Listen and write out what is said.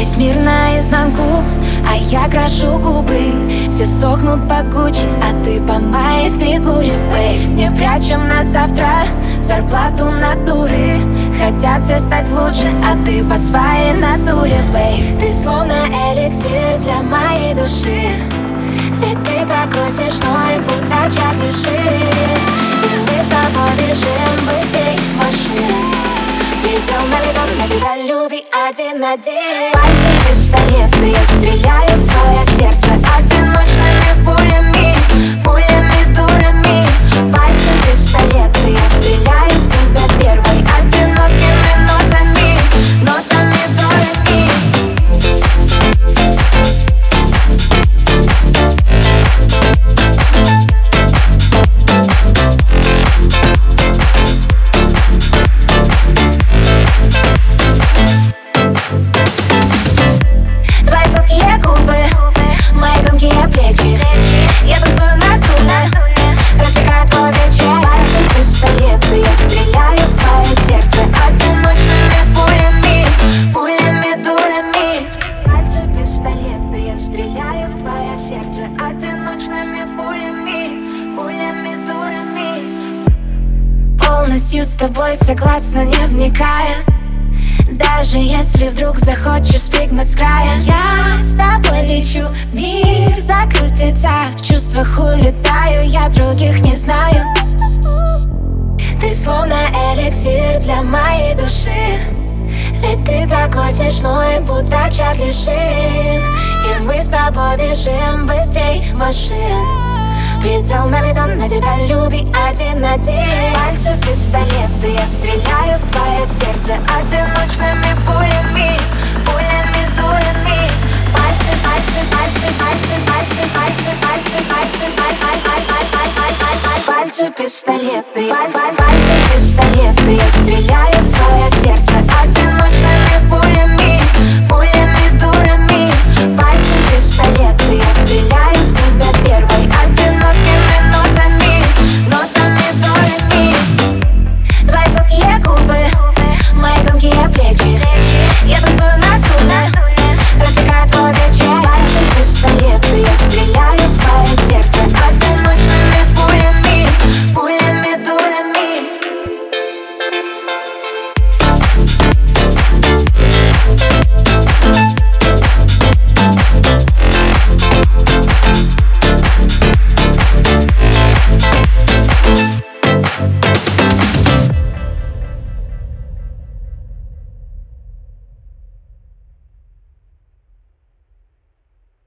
Весь мир наизнанку, а я крашу губы. Все сохнут по Гуччи, а ты по моей фигуре, бэй Не прячем на завтра зарплату натуры. Хотят все стать лучше, а ты по своей натуре, бэй Ты словно эликсир для моей души. Ведь ты такой смешной, будто Чарли И мы с тобой бежим быстрей машин наведен на тебя, люби один на один. Пальцы пистолеты, я стреляю в твое сердце. Одиночными Полностью с тобой согласна, не вникая. Даже если вдруг захочешь спрыгнуть с края Я с тобой лечу, мир закрутится В чувствах улетаю, я других не знаю. Ты словно эликсир для моей души. Ведь ты такой смешной, будто Чарли Шин. И мы с тобой бежим быстрей машин Предел наведен на тебя, люби один один Пальцы пистолеты, я стреляю в твое сердце Одиночными пулями, пулями дурами Пальцы, пальцы, пальцы, пальцы, пальцы, пальцы, пальцы, пальцы, пальцы, пальцы, пальцы, пальцы, пальцы, пальцы, пистолеты, я стреляю